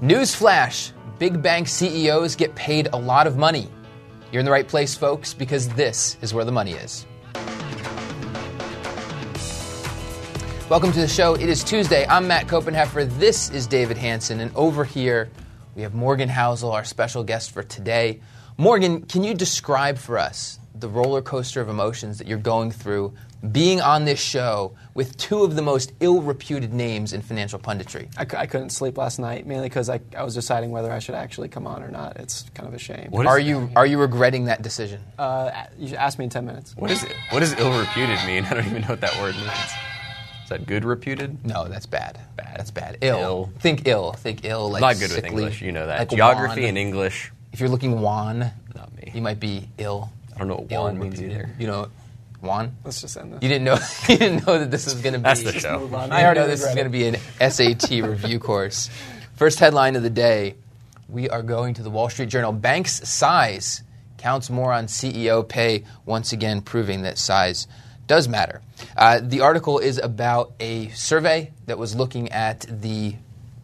Newsflash big bank CEOs get paid a lot of money. You're in the right place, folks, because this is where the money is. Welcome to the show. It is Tuesday. I'm Matt Koppenheffer. This is David Hanson. And over here, we have Morgan Housel, our special guest for today. Morgan, can you describe for us the roller coaster of emotions that you're going through being on this show with two of the most ill reputed names in financial punditry? I, c- I couldn't sleep last night mainly because I, I was deciding whether I should actually come on or not. It's kind of a shame. What is- Are you, are you regretting that decision? Uh, you should ask me in 10 minutes. What is it? What does ill reputed mean? I don't even know what that word means. Is that good reputed? No, that's bad. Bad. That's bad. Ill. Ill. Think ill. Think ill. Like Not good with sickly, English. You know that. like Geography wan. and English. If you're looking wan, Not me. you might be ill. I don't know what wan means reputed. either. You know, Juan. Let's just end this. You didn't know. you didn't know that this was going to be. That's the show. Move on. You I already know this is going to be an SAT review course. First headline of the day: We are going to the Wall Street Journal. Bank's size counts more on CEO pay. Once again, proving that size does matter. Uh, the article is about a survey that was looking at the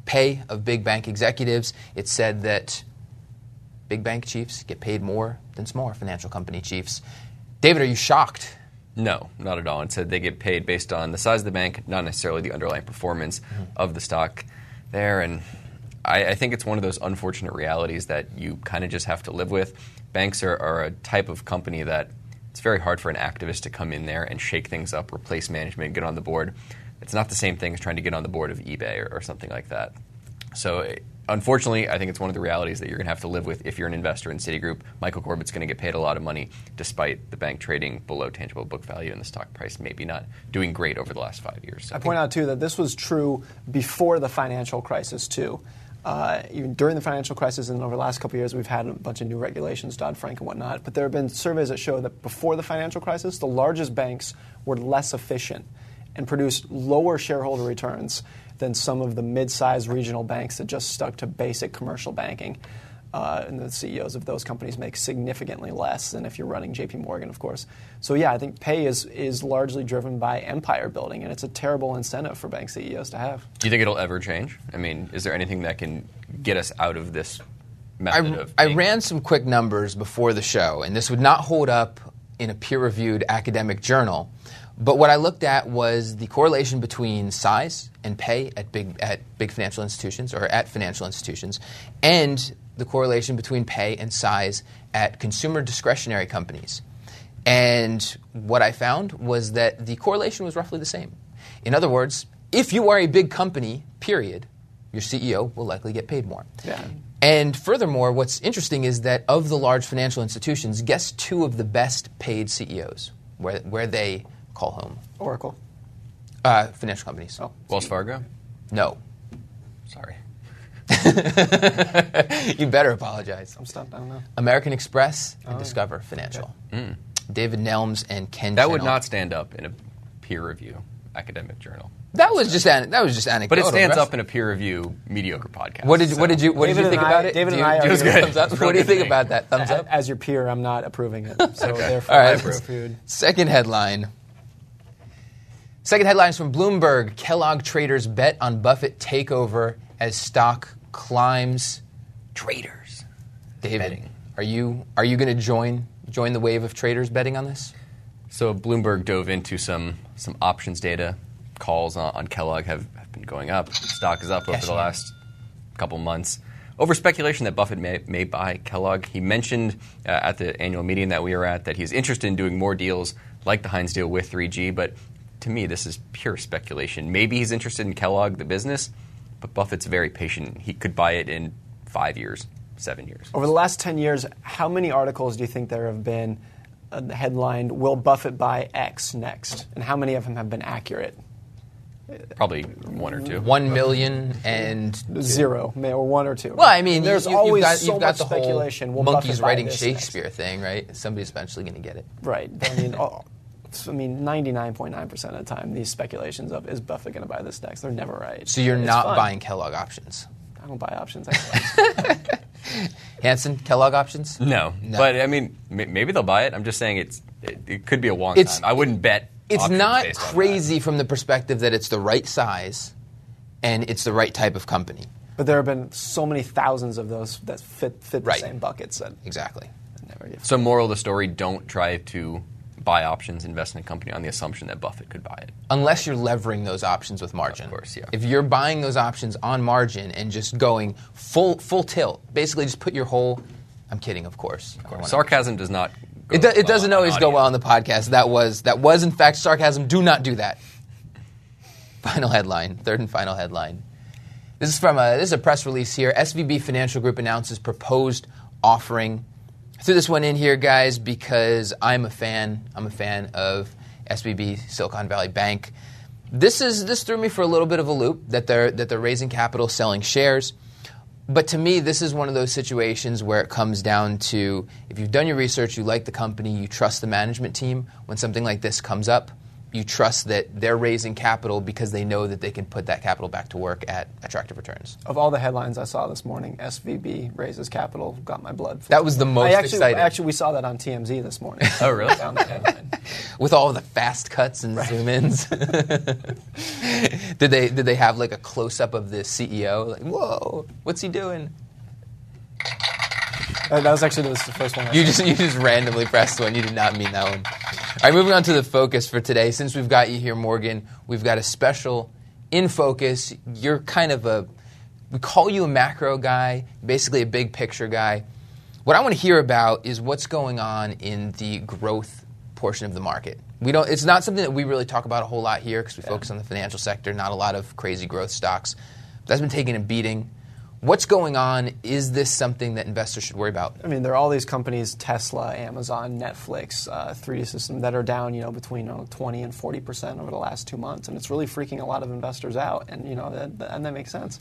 pay of big bank executives. It said that big bank chiefs get paid more than smaller financial company chiefs. David, are you shocked? No, not at all. It said they get paid based on the size of the bank, not necessarily the underlying performance of the stock there. And I, I think it's one of those unfortunate realities that you kind of just have to live with. Banks are, are a type of company that it's very hard for an activist to come in there and shake things up, replace management, get on the board. It's not the same thing as trying to get on the board of eBay or, or something like that. So, eh, unfortunately, I think it's one of the realities that you're going to have to live with if you're an investor in Citigroup. Michael Corbat's going to get paid a lot of money despite the bank trading below tangible book value and the stock price maybe not doing great over the last five years. So I point out, too, that this was true before the financial crisis, too. Uh, even during the financial crisis and over the last couple of years, we've had a bunch of new regulations, Dodd Frank and whatnot. But there have been surveys that show that before the financial crisis, the largest banks were less efficient and produced lower shareholder returns than some of the mid sized regional banks that just stuck to basic commercial banking. Uh, and the CEOs of those companies make significantly less than if you're running JP Morgan, of course. So, yeah, I think pay is, is largely driven by empire building, and it's a terrible incentive for bank CEOs to have. do you think it'll ever change? I mean, is there anything that can get us out of this I, method of? I ran some quick numbers before the show, and this would not hold up in a peer reviewed academic journal. But what I looked at was the correlation between size and pay at big, at big financial institutions or at financial institutions, and the correlation between pay and size at consumer discretionary companies. And what I found was that the correlation was roughly the same. In other words, if you are a big company, period, your CEO will likely get paid more. Yeah. And furthermore, what's interesting is that of the large financial institutions, guess two of the best paid CEOs, where, where they call home? Oracle. Uh, financial companies. Oh. Wells Fargo? No. Sorry. you better apologize. I'm stumped. I don't know. American Express and Oh, yeah. Discover Financial. David Nelms and Ken That would Chenault. not stand up in a peer review academic journal. That was just an, that was just anecdotal. But anecdotal. it stands up in a peer review mediocre podcast. What did so- what did you what did David you think I- about it? David Do and I do you are give good. thumbs up? It's a real What do you good think thing. about that? Thumbs up. As your peer, I'm not approving it. So therefore, All I right. approve food. Second headline. Second headline is from Bloomberg. Kellogg traders bet on Buffett takeover as stock climbs. Traders. David, Betting. are you are you going to join join the wave of traders betting on this? So Bloomberg dove into some some options data. Calls on, on Kellogg have, have been going up. Stock is up over the last couple months. Over speculation that Buffett may, may buy Kellogg. He mentioned uh, at the annual meeting that we were at that he's interested in doing more deals like the Heinz deal with 3G. But to me, this is pure speculation. Maybe he's interested in Kellogg, the business, but Buffett's very patient. He could buy it in five years, seven years. Over the last 10 years, how many articles do you think there have been uh, headlined, Will Buffett buy X next? And how many of them have been accurate? Probably one or two. One million and Zero, or one or two. well, I mean, there's you, have always got, so you've got much the whole speculation. Will monkeys Buffett writing this Shakespeare thing, right? Somebody's eventually going to get it. Right. I mean, I mean, 99.9% of the time, these speculations of is Buffett going to buy this next? They're never right. So you're It's not fun. buying Kellogg options. I don't buy options. Hanson, Kellogg options? No. No. but I mean, m- maybe they'll buy it. I'm just saying it's it, it could be a long It's- time. I wouldn't bet. It's not based on that. crazy from the perspective that it's the right size and it's the right type of company. But there have been so many thousands of those that fit, fit the Right. same buckets that Exactly. I never. So, moral of the story: don't try to buy options, invest in a company on the assumption that Buffett could buy it. Unless you're levering those options with margin. Of course, yeah. If you're buying those options on margin and just going full full tilt, basically just put your whole. I'm kidding, of course. I don't Sarcasm does not. Go It, do, well it doesn't always go well on the podcast. That was that was in fact sarcasm. Do not do that. Final headline, third and final headline. This is from a this is a press release here. SVB Financial Group announces proposed offering. I threw this one in here, guys, because I'm a fan. I'm a fan of SVB Silicon Valley Bank. This is this threw me for a little bit of a loop that they're that they're raising capital, selling shares. But to me, this is one of those situations where it comes down to if you've done your research, you like the company, you trust the management team. When something like this comes up, you trust that they're raising capital because they know that they can put that capital back to work at attractive returns. Of all the headlines I saw this morning, SVB raises capital, got my blood. Flowing. That was the most I actually, exciting. Actually, we saw that on TMZ this morning. Oh, really? I found that headline. with all the fast cuts and zoom ins. did they did they have like a close up of the CEO? Like, whoa, what's he doing? Uh, that was actually the first one. I You saw. just you just randomly pressed one. You did not mean that one. All right, moving on to the focus for today. Since we've got you here, Morgan, we've got a special in focus. You're kind of a we call you a macro guy, basically a big picture guy. What I want to hear about is what's going on in the growth portion of the market. We don't. It's not something that we really talk about a whole lot here because we focus on the financial sector. Not a lot of crazy growth stocks. That's been taking a beating. What's going on? Is this something that investors should worry about? I mean, there are all these companies, Tesla, Amazon, Netflix, uh, 3D System, that are down, you know, between you know, 20 and 40 percent over the last two months, and it's really freaking a lot of investors out, and you know, that, and that makes sense.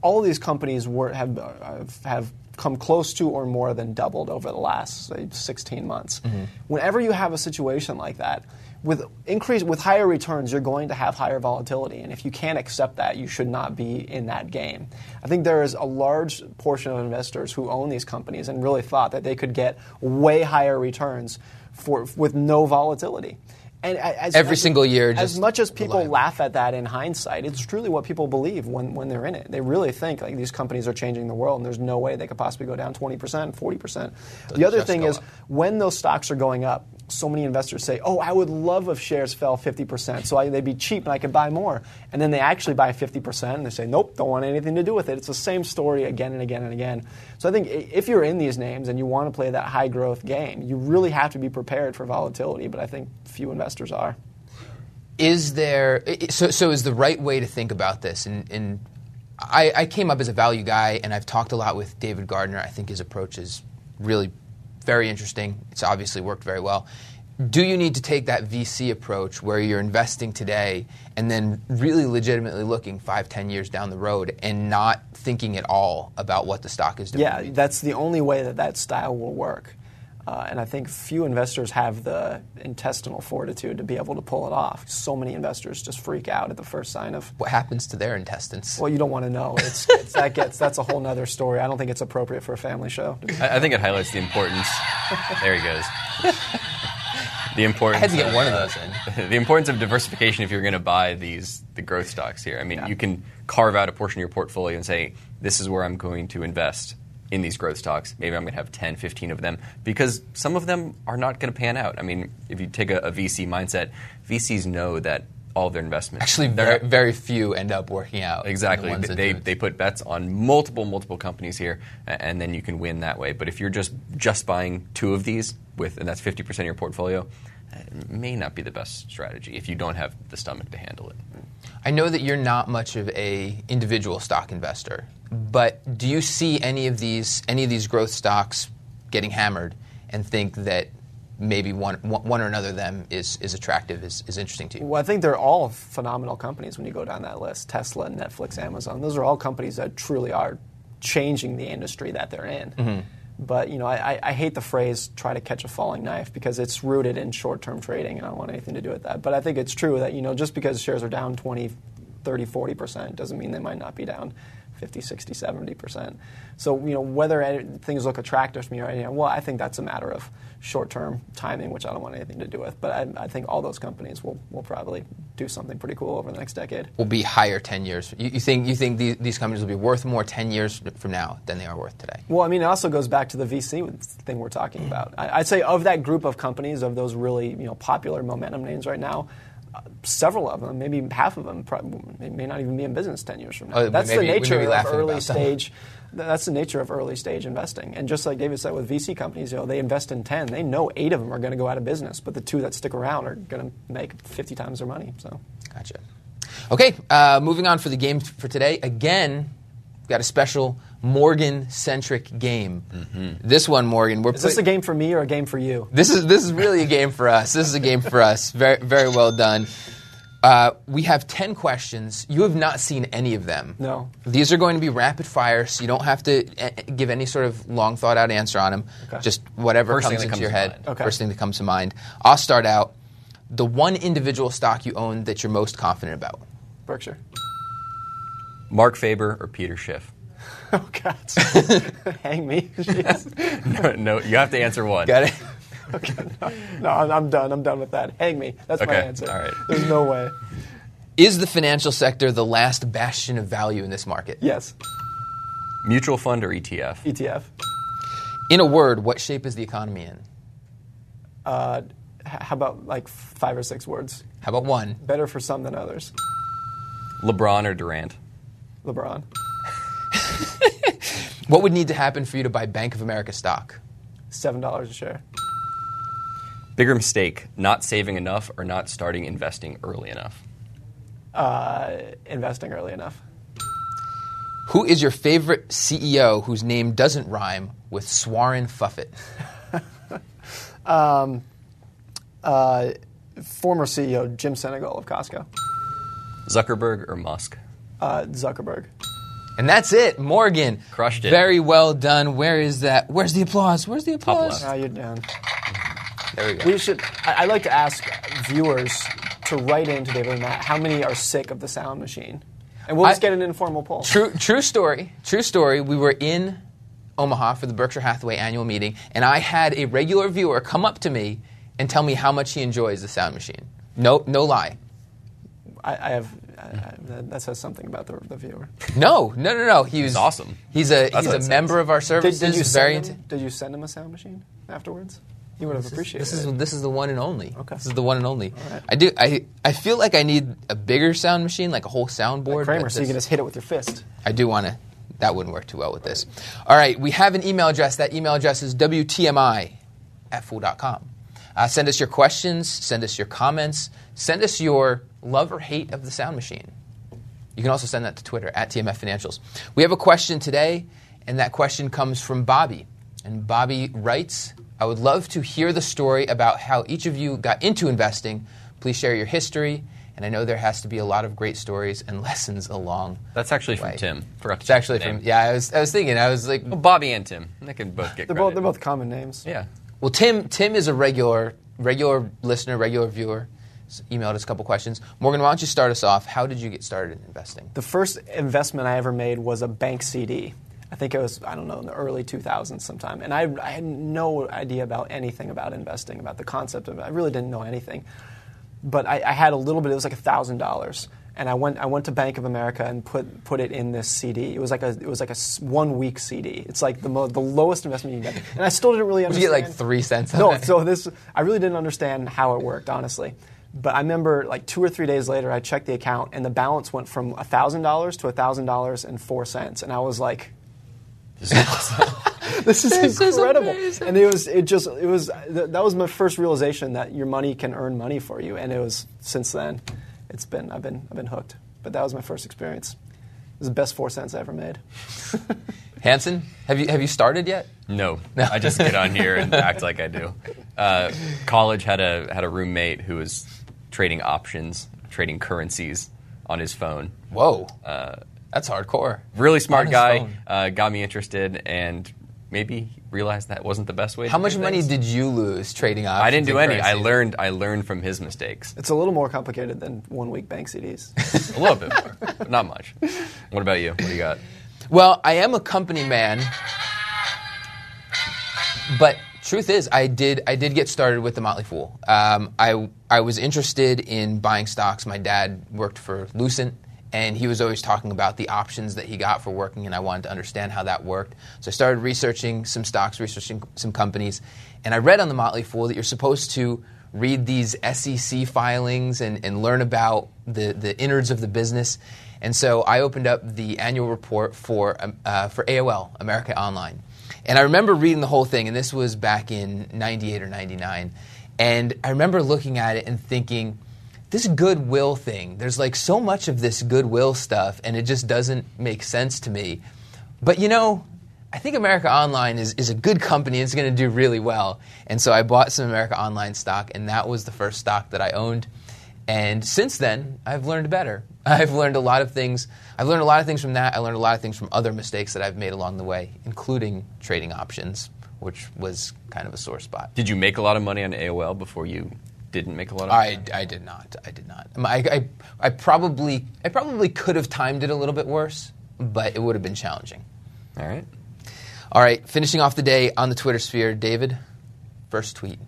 All of these companies were, have, uh, have come close to or more than doubled over the last say, 16 months. Mm-hmm. Whenever you have a situation like that, with increase with higher returns, you're going to have higher volatility, and if you can't accept that, you should not be in that game. I think there is a large portion of investors who own these companies and really thought that they could get way higher returns for with no volatility. And as, Every as- single year, as much as people reliable. laugh at that in hindsight, it's truly what people believe when, when they're in it. They really think like these companies are changing the world, and there's no way they could possibly go down 20%, 40%. the other thing is up. when those stocks are going up, so many investors say, "Oh, I would love if shares fell 50%, so I, they'd be cheap and I could buy more." And then they actually buy 50%, and they say, "Nope, don't want anything to do with it." It's the same story again and again and again. So I think if you're in these names and you want to play that high growth game, you really have to be prepared for volatility. But I think few investors are. is there so, so is the right way to think about this and, and I, I came up as a value guy and i've talked a lot with david gardner i think his approach is really very interesting. It's obviously worked very well. Do you need to take that vc approach where you're investing today and then really legitimately looking five ten years down the road and not thinking at all about what the stock is doing? Yeah, that's the only way that that style will work. Uh, and I think few investors have the intestinal fortitude to be able to pull it off. So many investors just freak out at the first sign of. what happens to their intestines Well, you don't want to know. It's, it's that gets that's a whole nother story. I don't think it's appropriate for a family show. I, I think it highlights the importance. there he goes. The importance. I had to get one of those in. the importance of diversification if you're going to buy these the growth stocks here. I mean, Yeah. you can carve out a portion of your portfolio and say, this is where I'm going to invest in these growth stocks. Maybe I'm going to have 10, 15 of them because some of them are not going to pan out. I mean, if you take a, a VC mindset, VCs know that all of their investments actually very, very few end up working out The Exactly. that They, they put bets on multiple, multiple companies here, and then you can win that way. But if you're just just buying two of these, with and that's 50% of your portfolio, it may not be the best strategy if you don't have the stomach to handle it. I know that you're not much of a individual stock investor, but do you see any of these any of these growth stocks getting hammered and think that maybe one one one or another of them is is attractive is, is interesting to you? Well, I think they're all phenomenal companies when you go down that list Tesla, Netflix, Amazon. Those are all companies that truly are changing the industry that they're in. Mm-hmm. But you know, I, I- hate the phrase "try to catch a falling knife" because it's rooted in short-term trading, and I don't want anything to do with that. But I think it's true that you know, just because shares are down 20, 30, 40 percent doesn't mean they might not be down 50, 60, 70%. So, you know, whether things look attractive to me or now, well, I think that's a matter of short-term timing, which I don't want anything to do with. But I, I think all those companies will, will probably do something pretty cool over the next decade. Will be higher ten years. You, you think you think these, these companies will be worth more ten years from now than they are worth today? Well, I mean, it also goes back to the VC thing we're talking about. I, I'd say of that group of companies, of those really you know popular momentum names right now, several of them, maybe half of them, probably, may not even be in business ten years from now. Oh, that's maybe- the nature of early stage. That's the nature of early stage investing. And just like David said with VC companies, you know, they invest in ten, they know eight of them are going to go out of business, but the two that stick around are going to make fifty times their money. So. Gotcha. Okay, uh, moving on for the game for today. Again, we've got a special Morgan-centric game. This one, Morgan, we're Is this a game for me or a game for you? This is this is really a game for us. This is a game for us. Very very well done. Uh, we have ten questions. You have not seen any of them. No. These are going to be rapid fire, so you don't have to uh, give any sort of long thought out answer on them. Okay. Just whatever First thing comes that into comes your to head. mind. Okay. First thing that comes to mind. I'll start out. The one individual stock you own that you're most confident about. Berkshire. Marc Faber or Peter Schiff? Oh God! Hang me. No, no, you have to answer one. Got it? Okay, no, no, I'm, I'm done. I'm done with that. Hang me. That's my Okay, answer. all right. There's no way. Is the financial sector the last bastion of value in this market? Yes. Mutual fund or ETF? ETF. In a word, what shape is the economy in? Uh, how about like five or six words? How about one? Better for some than others. LeBron or Durant? LeBron. What would need to happen for you to buy Bank of America stock? Seven dollars a share. Bigger mistake, not saving enough or not starting investing early enough? Uh, investing early enough. Who is your favorite CEO whose name doesn't rhyme with Swarren Fuffet? Uh, former CEO Jim Sinegal of Costco. Zuckerberg or Musk? Uh, Zuckerberg. And that's it, Morgan. Crushed it. Very well done. Where is that? Where's the applause? Where's the applause? left. Now you're down. There we go. We should. I, I like to ask viewers to write into David and Matt how many are sick of the sound machine, and we'll just I- get an informal poll. True, true story. True story. We were in Omaha for the Berkshire Hathaway annual meeting, and I had a regular viewer come up to me and tell me how much he enjoys the sound machine. No, no lie. I, I have. I, I, that- that says something about the, the viewer. No, no, no, no. He was awesome. He's a That's he's what a it member of our Did, services. did you very send into- him, Did you send him a sound machine afterwards? He would have appreciated This is it. this is the one and only. Okay. This is the one and only. right. I do. I I feel like I need a bigger sound machine, like a whole soundboard. Cramer, but so you this- can just hit it with your fist. I do want to. That wouldn't work too well with this. All right, we have an email address. That email address is WTMI at fool.com. Uh, send us your questions, send us your comments, send us your love or hate of the sound machine. You can also send that to Twitter at TMF Financials. We have a question today, and that question comes from Bobby. And Bobby writes I would love to hear the story about how each of you got into investing. Please share your history. And I know there has to be a lot of great stories and lessons along. That's actually from Right. Tim. Forgot to It's actually from yeah. I was I was thinking I was like Well, Bobby and Tim. They can both get They're credit. both, they're both common names. Yeah. well Tim Tim is a regular regular listener regular viewer. Emailed us a couple questions. Morgan, why don't you start us off? How did you get started in investing? The first investment I ever made was a bank CD. I think it was, I don't know, in the early 2000s sometime. And I, I had no idea about anything about investing, about the concept of it. I really didn't know anything. But I, I had a little bit, it was like $1,000. And I went, I went to Bank of America and put, put it in this CD. It was like a, it was like a one week CD. It's like the, mo- the lowest investment you can get. And I still didn't really Did understand. you get like three cents on No, so this I really didn't understand how it worked, honestly. But I remember like two or three days later, I checked the account and the balance went from thousand dollars to thousand dollars and four cents, and I was like, "This is This is incredible!" amazing. and it was it just it was th- that was my first realization that your money can earn money for you, and it was since then, it's been I've been I've been hooked. But that was my first experience. It was the best four cents I ever made. Hanson, have you have you started yet? No, I just get on here and act like I do. Uh, college had a had a roommate who was trading options, trading currencies on his phone. Whoa, Uh, that's hardcore. really smart guy, uh, got me interested, and maybe realized that wasn't the best way. How to much do money did you lose trading options? I didn't do any. I learned. I learned from his mistakes. It's a little more complicated than one week bank CDs. A little bit more, but not much. What about you? What do you got? Well, I am a company man, but truth is, I did I did get started with the Motley Fool. Um, I I was interested in buying stocks. My dad worked for Lucent, and he was always talking about the options that he got for working, and I wanted to understand how that worked. So I started researching some stocks, researching some companies, and I read on the Motley Fool that you're supposed to read these SEC filings and, and learn about the, the innards of the business. And so I opened up the annual report for, um, uh, for AOL, America Online. And I remember reading the whole thing, and this was back in 98 or 99. And I remember looking at it and thinking, this goodwill thing, there's like so much of this goodwill stuff, and it just doesn't make sense to me. But you know, I think America Online is, is a good company. It's going to do really well. And so I bought some America Online stock, and that was the first stock that I owned. And since then, I've learned better. I've learned a lot of things. I've learned a lot of things from that. I learned a lot of things from other mistakes that I've made along the way, including trading options, which was kind of a sore spot. Did you make a lot of money on AOL before you didn't make a lot of money? I, I did not. I did not. I, I, I probably I probably could have timed it a little bit worse, but it would have been challenging. All right. All right, finishing off the day on the Twitter sphere, David, first tweet.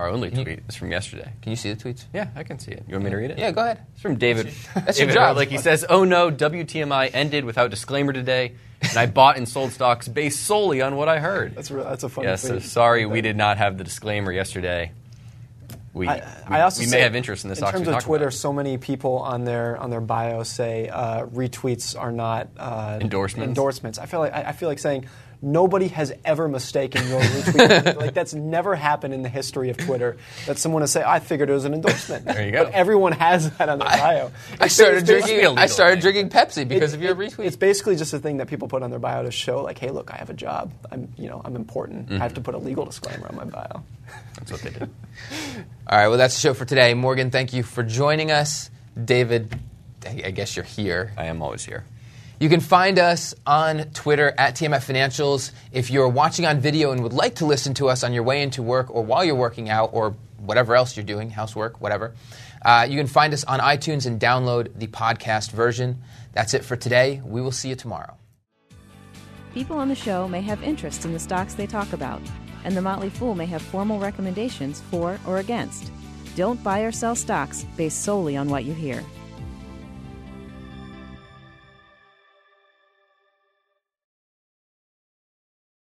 Our only tweet is from yesterday. Can you see the tweets? Yeah, I can see it. You want me to read it? Yeah, go ahead. It's from David. That's your job. Like he says, "Oh no, WTMI ended without disclaimer today, and I bought and sold stocks based solely on what I heard." That's, re- that's a funny Yes, so sorry we did not have the disclaimer yesterday. We, I, we, I also we may have interest in the in terms of Twitter. about. So many people on their on their bio say uh, retweets are not uh, Endorsements? Endorsements. I feel like I, I feel like saying nobody has ever mistaken your retweet. like that's never happened in the history of Twitter. That someone has say, "I figured it was an endorsement." There you go. But everyone has that on their bio. I It's started drinking. I started thing. drinking Pepsi because it- of your it- retweet. It's basically just a thing that people put on their bio to show, like, "Hey, look, I have a job. I'm, you know, I'm important. I have mm-hmm. to put a legal disclaimer on my bio." That's what they did. All right, well, that's the show for today. Morgan, thank you for joining us. David, I I guess you're here. I am always here. You can find us on Twitter at TMF Financials. If you're watching on video and would like to listen to us on your way into work or while you're working out or whatever else you're doing, housework, whatever, uh, you can find us on iTunes and download the podcast version. That's it for today. We will see you tomorrow. People on the show may have interest in the stocks they talk about, and the Motley Fool may have formal recommendations for or against. Don't buy or sell stocks based solely on what you hear.